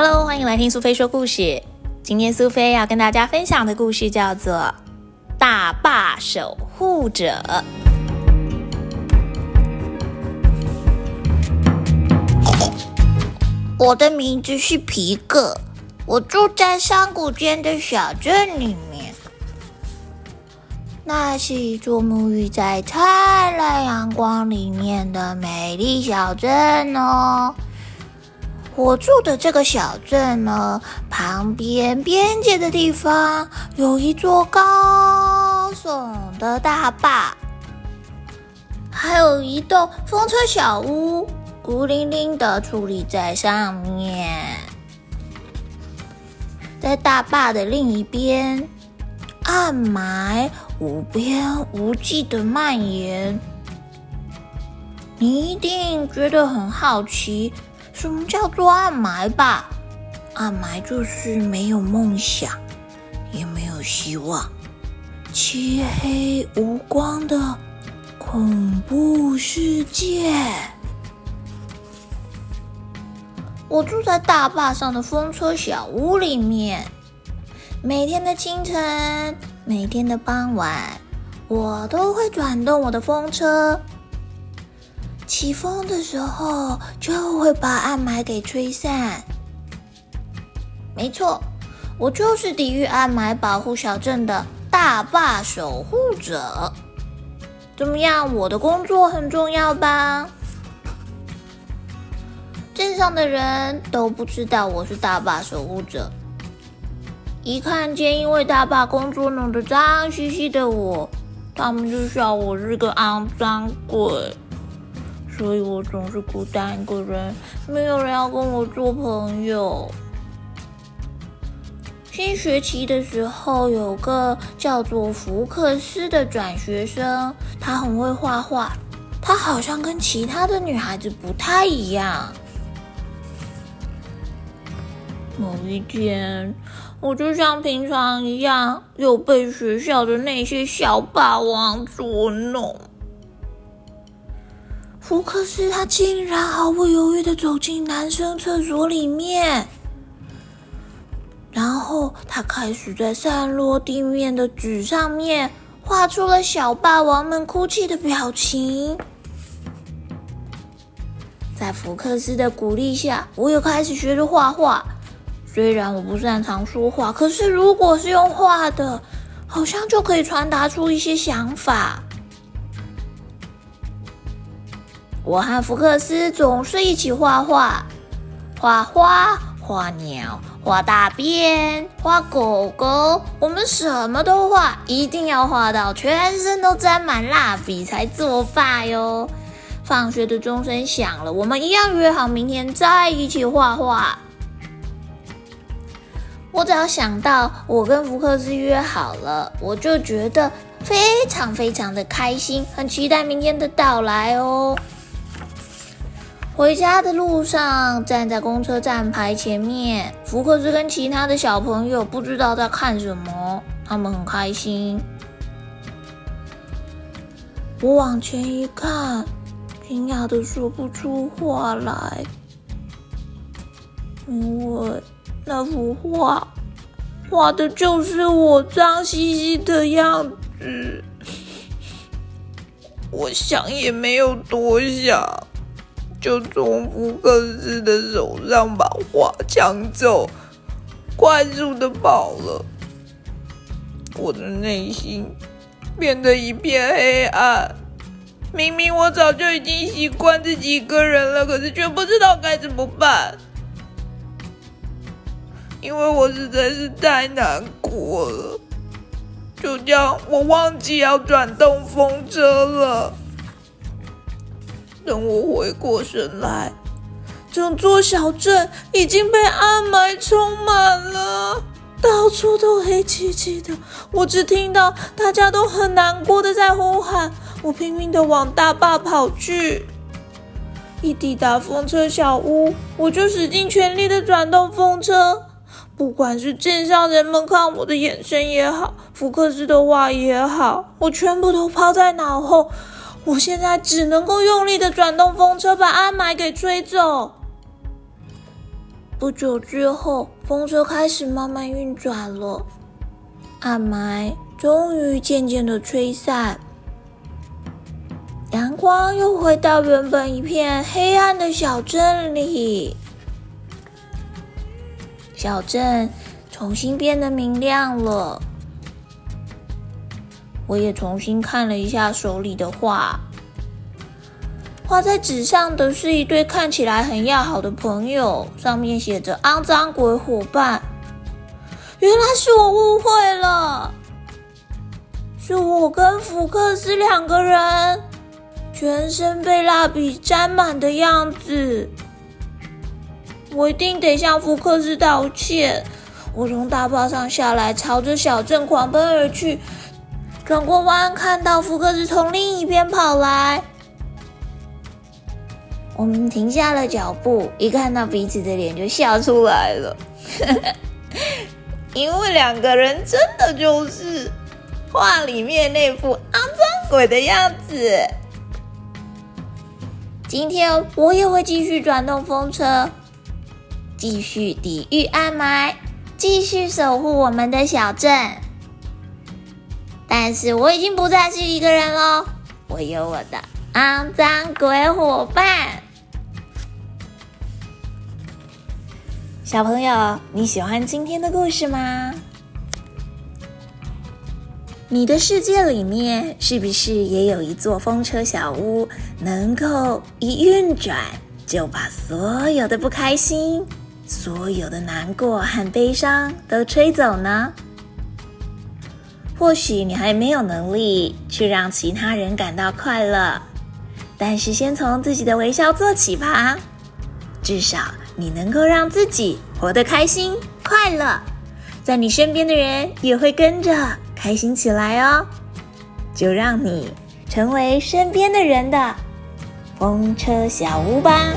Hello，欢迎来听苏菲说故事。今天苏菲要跟大家分享的故事叫做《大坝守护者》。我的名字是皮克，我住在山谷间的小镇里面。那是一座沐浴在灿烂阳光里面的美丽小镇哦。我住的这个小镇呢，旁边边界的地方有一座高耸的大坝，还有一栋风车小屋，孤零零的矗立在上面。在大坝的另一边，暗霾无边无际的蔓延。你一定觉得很好奇。什么叫做暗埋吧？暗埋就是没有梦想，也没有希望，漆黑无光的恐怖世界。我住在大坝上的风车小屋里面，每天的清晨，每天的傍晚，我都会转动我的风车。起风的时候，就会把暗霾给吹散。没错，我就是抵御暗霾、保护小镇的大坝守护者。怎么样，我的工作很重要吧？镇上的人都不知道我是大坝守护者，一看见因为大坝工作弄得脏兮兮的我，他们就笑我是个肮脏鬼。所以我总是孤单一个人，没有人要跟我做朋友。新学期的时候，有个叫做福克斯的转学生，他很会画画，他好像跟其他的女孩子不太一样。某一天，我就像平常一样，又被学校的那些小霸王捉弄。福克斯他竟然毫不犹豫的走进男生厕所里面，然后他开始在散落地面的纸上面画出了小霸王们哭泣的表情。在福克斯的鼓励下，我又开始学着画画。虽然我不擅长说话，可是如果是用画的，好像就可以传达出一些想法。我和福克斯总是一起画画，画花、画鸟、画大便、画狗狗，我们什么都画，一定要画到全身都沾满蜡笔才作罢哟。放学的钟声响了，我们一样约好明天再一起画画。我只要想到我跟福克斯约好了，我就觉得非常非常的开心，很期待明天的到来哦。回家的路上，站在公车站牌前面，福克斯跟其他的小朋友不知道在看什么，他们很开心。我往前一看，惊讶的说不出话来，因为那幅画画的就是我脏兮兮的样子。我想也没有多想。就从福克斯的手上把画抢走，快速的跑了。我的内心变得一片黑暗。明明我早就已经习惯自己一个人了，可是却不知道该怎么办，因为我实在是太难过了。就这样，我忘记要转动风车了。等我回过神来，整座小镇已经被暗霾充满了，到处都黑漆漆的。我只听到大家都很难过的在呼喊。我拼命的往大坝跑去，一抵达风车小屋，我就使尽全力的转动风车。不管是镇上人们看我的眼神也好，福克斯的话也好，我全部都抛在脑后。我现在只能够用力的转动风车，把阿霾给吹走。不久之后，风车开始慢慢运转了，暗霾终于渐渐的吹散，阳光又回到原本一片黑暗的小镇里。小镇重新变得明亮了，我也重新看了一下手里的画。画在纸上的是一对看起来很要好的朋友，上面写着“肮脏鬼伙伴”。原来是我误会了，是我跟福克斯两个人，全身被蜡笔沾满的样子。我一定得向福克斯道歉。我从大巴上下来，朝着小镇狂奔而去，转过弯，看到福克斯从另一边跑来。我们停下了脚步，一看到彼此的脸就笑出来了，因为两个人真的就是画里面那副肮脏鬼的样子。今天我也会继续转动风车，继续抵御暗霾，继续守护我们的小镇。但是我已经不再是一个人喽，我有我的肮脏鬼伙伴。小朋友，你喜欢今天的故事吗？你的世界里面是不是也有一座风车小屋，能够一运转就把所有的不开心、所有的难过和悲伤都吹走呢？或许你还没有能力去让其他人感到快乐，但是先从自己的微笑做起吧，至少。你能够让自己活得开心快乐，在你身边的人也会跟着开心起来哦。就让你成为身边的人的风车小屋吧。